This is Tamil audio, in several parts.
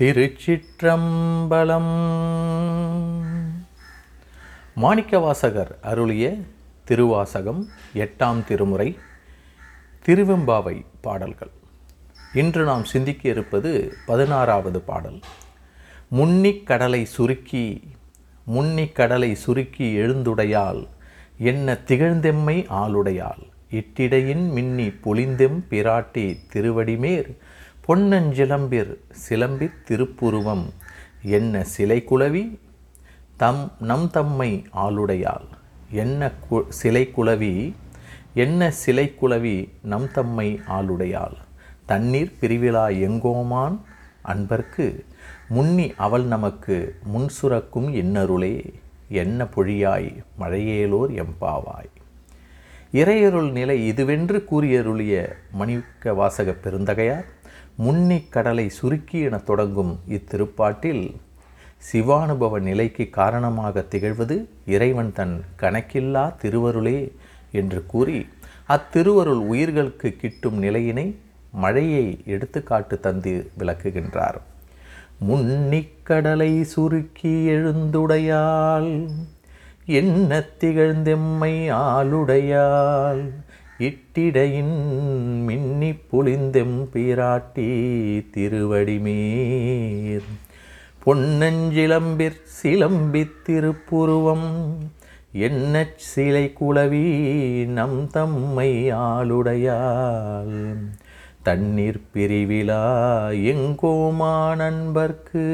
திருச்சிற்றம்பலம். மாணிக்கவாசகர் அருளிய திருவாசகம் எட்டாம் திருமுறை திருவெம்பாவை பாடல்கள். இன்று நாம் சிந்திக்க இருப்பது பதினாறாவது பாடல். முன்னிக் கடலை சுருக்கி முன்னிக் கடலை சுருக்கி எழுந்துடையால் என்ன திகழ்ந்தெம்மை ஆளுடையால் இட்டிடையின் மின்னி பொழிந்தெம் பிராட்டி திருவடிமேர் பொன்னஞ்சிலம்பிர் சிலம்பி திருப்புருவம். என்ன சிலை குலவி தம் நம் தம்மை ஆளுடையால் என்ன கு சிலை குலவி என்ன சிலை குலவி நம் தம்மை ஆளுடையால் தண்ணீர் பிரிவிழா எங்கோமான்? அன்பர்க்கு முன்னி அவள் நமக்கு முன் சுரக்கும் இன்னருளே. என்ன பொழியாய்? மழையேலோர் எம்பாவாய் இறையருள் நிலை இதுவென்று கூறியருளிய மணிக்க வாசக பெருந்தகையார் முன்னிக் கடலை சுருக்கி எனத் தொடங்கும் இத்திருப்பாட்டில் சிவானுபவ நிலைக்கு காரணமாக திகழ்வது இறைவன் தன் கணக்கில்லா திருவருளே என்று கூறி அத்திருவருள் உயிர்களுக்கு கிட்டும் நிலையினை மழையை எடுத்துக்காட்டு தந்து விளக்குகின்றார். முன்னிக்கடலை சுருக்கி எழுந்துடையால் என்ன திகழ்ந்தெம்மை ஆளுடையால் இட்டிடையின் மின்னி புளிந்தெம் பிராட்டி திருவடிமேர். பொன்னஞ்சிலம்பிற் சிலம்பித் திருப்புருவம் என்ன சிலை குளவி நம் தம்மை ஆளுடையால் தண்ணீர் பிரிவிழா எங்கோமா நண்பர்க்கு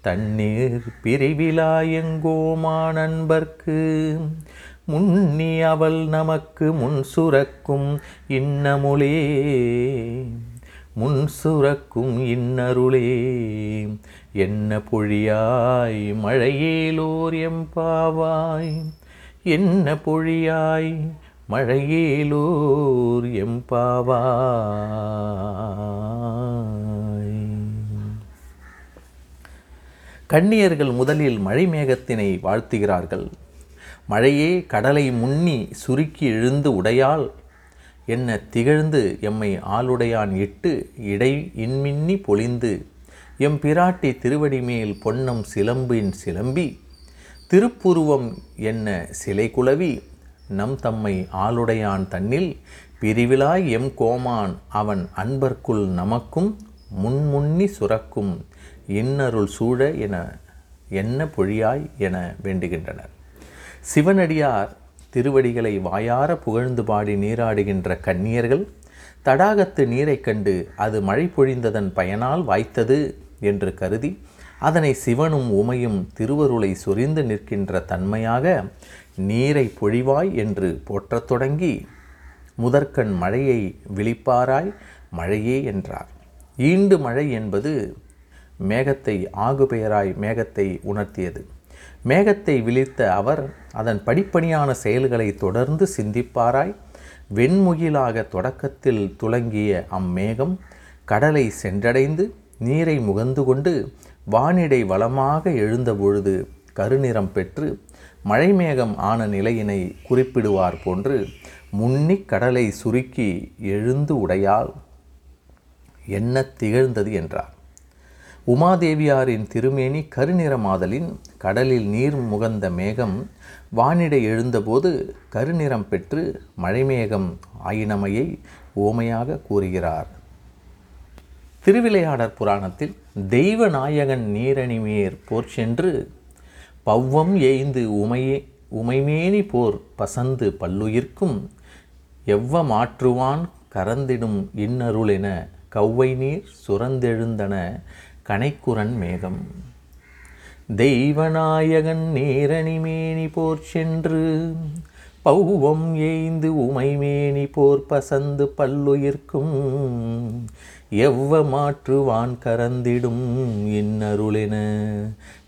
தண்ணீர் பிரிவிழா எங்கோமா நண்பர்க்கு முன்னி அவள் நமக்கு முன் சுரக்கும் இன்னமுளே. முன் சுரக்கும் இன்னருளே. என்ன பொழியாய் மழையேலோர் எம்பாவாய் என்ன பொழியாய் மழையேலோர் எம்பாவாய் கண்ணியர்கள் முதலில் மழை மேகத்தினை வாழ்த்துகிறார்கள். மழையே கடலை முன்னி சுருக்கி எழுந்து உடையால் என்ன திகழ்ந்து எம்மை ஆளுடையான் இட்டு இடை இன்மின்னி பொழிந்து. எம் பிராட்டி திருவடி மேல் பொன்னம் சிலம்பின் சிலம்பி. திருப்புருவம் என்ன சிலை குலவி. நம் தம்மை ஆளுடையான் தன்னில் பிரிவிலாய் எம் கோமான் அவன் அன்பர்க்குள் நமக்கும் முன்முன்னி சுரக்கும். இன்னருள் சூழ என என்ன பொழியாய் என வேண்டுகின்றனர். சிவனடியார் திருவடிகளை வாயார புகழ்ந்து பாடி நீராடுகின்ற கன்னியர்கள் தடாகத்து நீரைக் கண்டு அது மழை பொழிந்ததன் பயனால் வாய்த்தது என்று கருதி அதனை சிவனும் உமையும் திருவருளை சொரிந்து நிற்கின்ற தன்மையாக நீரை பொழிவாய் என்று போற்றத் தொடங்கி முதற்கண் மழையை விழிப்பாராய் மழையே என்றார். ஈண்டு மழை என்பது மேகத்தை ஆகுபெயராய் மேகத்தை உணர்த்தியது. மேகத்தை விழித்த அவர் அதன் படிப்படியான செயல்களை தொடர்ந்து சிந்திப்பாராய். வெண்முகிலாக தொடக்கத்தில் துலங்கிய அம்மேகம் கடலை சென்றடைந்து நீரை முகந்து கொண்டு வானிடை வளமாக எழுந்தபொழுது கருநிறம் பெற்று மழைமேகம் ஆன நிலையினை குறிப்பிடுவார் போன்று முன்னிக் கடலை சுருக்கி எழுந்து உடையால் என்ன திகழ்ந்தது என்றார். உமாதேவியாரின் திருமேனி கருநிறமாதலின் கடலில் நீர் முகந்த மேகம் வானிடை எழுந்தபோது கருநிறம் பெற்று மழைமேகம் ஆயினமையை ஓமையாக கூறுகிறார். திருவிளையாடற் புராணத்தில் தெய்வ நாயகன் நீரணிமேர் போர் சென்று பவ்வம் ஏய்ந்து உமையே உமைமேனி போர் பசந்து பல்லுயிர்க்கும் எவ்வ மாற்றுவான் கரந்திடும் இன்னருளென கவ்வை நீர் சுரந்தெழுந்தன கனைக்குரன் மேகம். தெய்வநாயகன் நேரணிமேனி போர் சென்று பௌவம் ஏய்ந்து உமைமேனி போர் பசந்து பல்லுயிர்க்கும். எவ்வ மாற்றுவான் கரந்திடும் இன்னருளென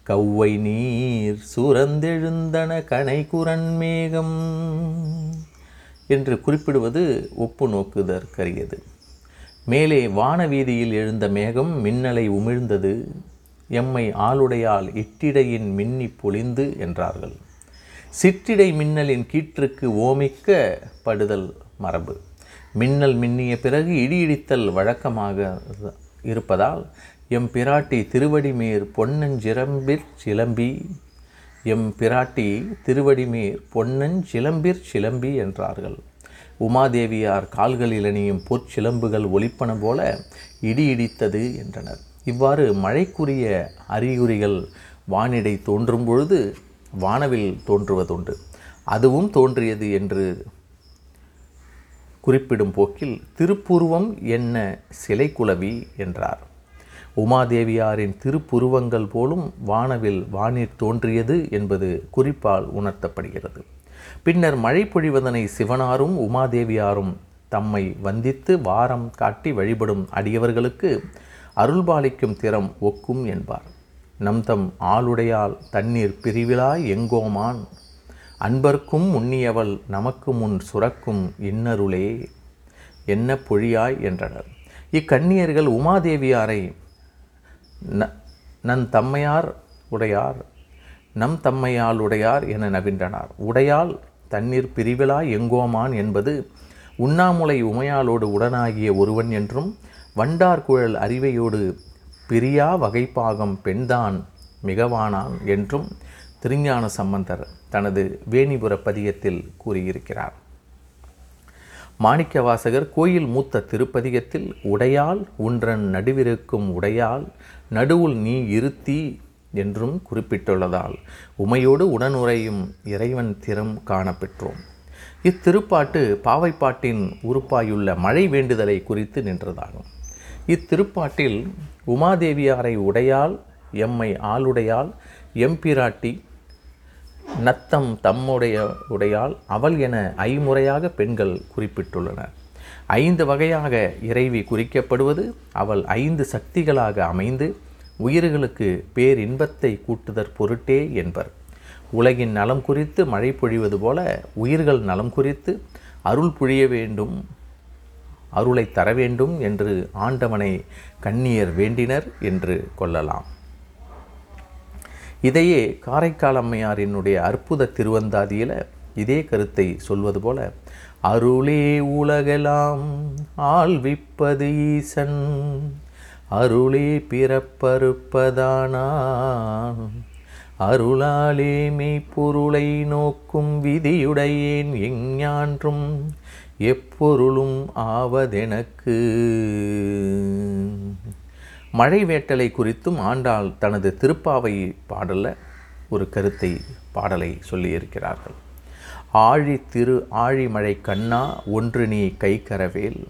கவ்வை நீர் சுரந்தெழுந்தன கனைக்குரன் மேகம். என்று குறிப்பிடுவது ஒப்பு நோக்குதற்கரியது. மேலே வானவீதியில் எழுந்த மேகம் மின்னலை உமிழ்ந்தது. எம்மை ஆளுடையால் இட்டிடையின் மின்னி பொழிந்து என்றார்கள். சிற்றிடை மின்னலின் கீற்றுக்கு ஓமிக்க படுதல் மரபு. மின்னல் மின்னிய பிறகு இடி இடித்தல் வழக்கமாக இருப்பதால் எம் பிராட்டி திருவடிமேர் பொன்னஞ்சிலம்பிற் சிலம்பி எம் பிராட்டி திருவடிமேர் பொன்னஞ்சிலம்பிற் சிலம்பி என்றார்கள். உமாதேவியார் கால்களில் அணியும் பொற்சிலம்புகள் ஒலிப்பன போல இடி இடித்தது என்றனர். இவ்வாறு மழைக்குரிய அறிகுறிகள் வானிடை தோன்றும் பொழுது வானவில் தோன்றுவதுண்டு. அதுவும் தோன்றியது என்று குறிப்பிடும் போக்கில் திருப்புருவம் என்ன சிலை குலவி என்றார். உமாதேவியாரின் திருப்புருவங்கள் போலும் வானவில் வானிற் தோன்றியது என்பது குறிப்பால் உணர்த்தப்படுகிறது. பின்னர் மழை பொழிவதனை சிவனாரும் உமாதேவியாரும் தம்மை வந்தித்து வாரம் காட்டி வழிபடும் அடியவர்களுக்கு அருள்பாலிக்கும் திறம் ஒக்கும் என்பார். நம் தம் ஆளுடையால் தண்ணீர் பிரிவிலாய் எங்கோமான்? அன்பர்க்கும் உண்ணியவள் நமக்கு முன் சுரக்கும் இன்னருளே. என்ன பொழியாய் என்றனர். இக்கண்ணியர்கள் உமாதேவியாரை ந- நன் தம்மையார் உடையார். நம் தம்மையால் உடையார் என நவின்றனார் உடையால் தண்ணீர் பிரிவிழா எங்கோமான் என்பது உண்ணாமுலை உமையாளோடு உடனாகிய ஒருவன் என்றும் வண்டார்குழல் அறிவையோடு பிரியா வகைப்பாகம் பெண்தான் மிகவானான் என்றும் திருஞான சம்பந்தர் தனது வேணிபுர பதியத்தில் கூறியிருக்கிறார். மாணிக்கவாசகர் கோயில் மூத்த திருப்பதிகத்தில் உடையால் உன்றன் நடுவிருக்கும் உடையால் நடுவுள் நீ இருத்தி என்றும் குறிப்பிட்டுள்ளதால் உமையோடு உடனுறையும் இறைவன் திறம் காணப்பெற்றோம். இத்திருப்பாட்டு பாவைப்பாட்டின் உறுப்பாயுள்ள மழை வேண்டுதலை குறித்து நின்றதாகும். இத்திருப்பாட்டில் உமாதேவியாரை உடையால் எம்மை ஆளுடையால் எம்பிராட்டி நத்தம் தம்முடைய உடையால் அவள் என ஐமுறையாக பெண்கள் குறிப்பிட்டுள்ளனர் ஐந்து வகையாக இறைவி குறிக்கப்படுவது அவள் ஐந்து சக்திகளாக அமைந்து உயிர்களுக்கு பேரின்பத்தை கூட்டுதற் பொருட்டே என்பர். உலகின் நலம் குறித்து மழை பொழிவது போல உயிர்கள் நலம் குறித்து அருள் புழிய வேண்டும் அருளை தர வேண்டும் என்று ஆண்டவனை கண்ணியர் வேண்டினர் என்று கொள்ளலாம். இதையே காரைக்கால் அம்மையாரினுடைய அற்புத திருவந்தாதியில் இதே கருத்தை சொல்வது போல அருளே உலகெலாம் ஆள்விப்பது ஈசன் அருளே பிறப்பறுப்பதானான் அருளாலே மெய்ப்பொருளை நோக்கும் விதியுடையேன் எஞ்ஞான்றும் எப்பொருளும் ஆவதெனக்கு. மழை வேட்டலை குறித்தும் ஆண்டாள் தனது திருப்பாவை பாடல ஒரு கருத்தை பாடலை சொல்லியிருக்கிறார்கள். ஆழி திரு ஆழிமழை கண்ணா ஒன்று நீ கைக்கரவேல்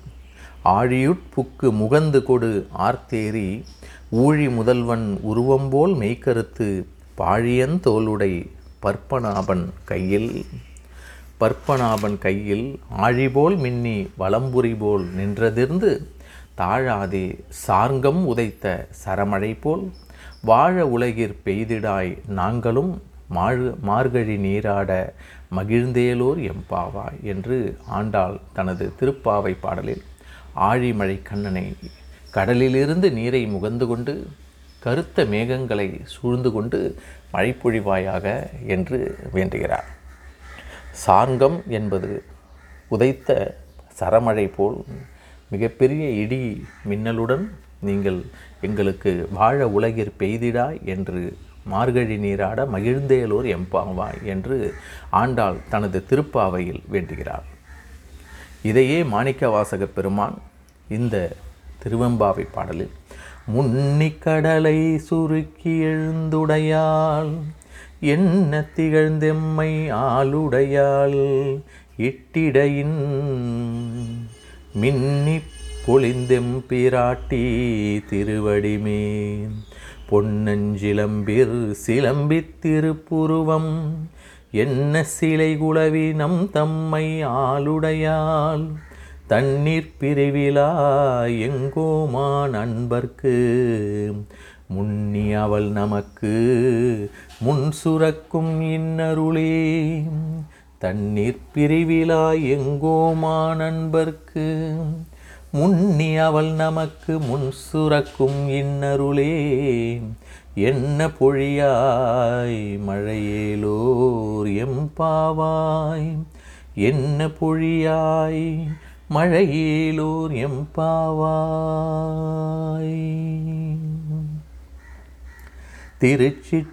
ஆழியுட்புக்கு முகந்து கொடு ஆர்த்தேரி ஊழி முதல்வன் உருவம்போல் மெய்க்கருத்து பாழியந்தோளுடை பற்பனாபன் கையில். பற்பனாபன் கையில் ஆழிபோல் மின்னி வலம்புரி போல் நின்றதிர்ந்து தாழாதே சார்ங்கம் உதைத்த சரமழை போல். வாழ உலகிற் பெய்திடாய் நாங்களும் மாழு மார்கழி நீராட மகிழ்ந்தேலோர் எம்பாவாய் என்று ஆண்டாள் தனது திருப்பாவை பாடலில். ஆழிமழை கண்ணனை கடலிலிருந்து நீரை முகந்து கொண்டு கருத்த மேகங்களை சூழ்ந்து கொண்டு மழைப்பொழிவாயாக என்று வேண்டுகிறார். சாங்கம் என்பது உதைத்த சரமழை போல் மிகப்பெரிய இடி மின்னலுடன் நீங்கள் எங்களுக்கு வாழ உலகிற் பெய்திடா என்று மார்கழி நீராட மகிழ்ந்தேலோர் எம்பாவாய் என்று ஆண்டாள் தனது திருப்பாவையில் வேண்டுகிறார் இதையே மாணிக்கவாசக பெருமான் இந்த திருவெம்பாவை பாடலில் முன்னிக்கடலை சுருக்கி எழுந்துடையாள் என்ன திகழ்ந்தெம்மை ஆளுடையாள் இட்டிடையின் மின்னி பொழிந்தெம் பிராட்டி திருவடிமேன் பொன்னஞ்சிலம்பிர் சிலம்பித் திருப்புருவம் என்ன சிலை குளவி நம் தம்மை ஆளுடையால் தண்ணீர் பிரிவிழா எங்கோமான் அன்பர்க்கு முன்னி அவள் நமக்கு முன் சுரக்கும் இன்னருளே. தண்ணீர் பிரிவிழா எங்கோமான் அன்பர்க்கு முன்னி அவள் நமக்கு முன் சுரக்கும் இன்னருளே. என்ன பொழியாய்? மழையேலோர் எம்பாவாய் என்ன பொழியாய்? மழையிலூர் எம்பாவாய் திருச்சிற்றம்பலம்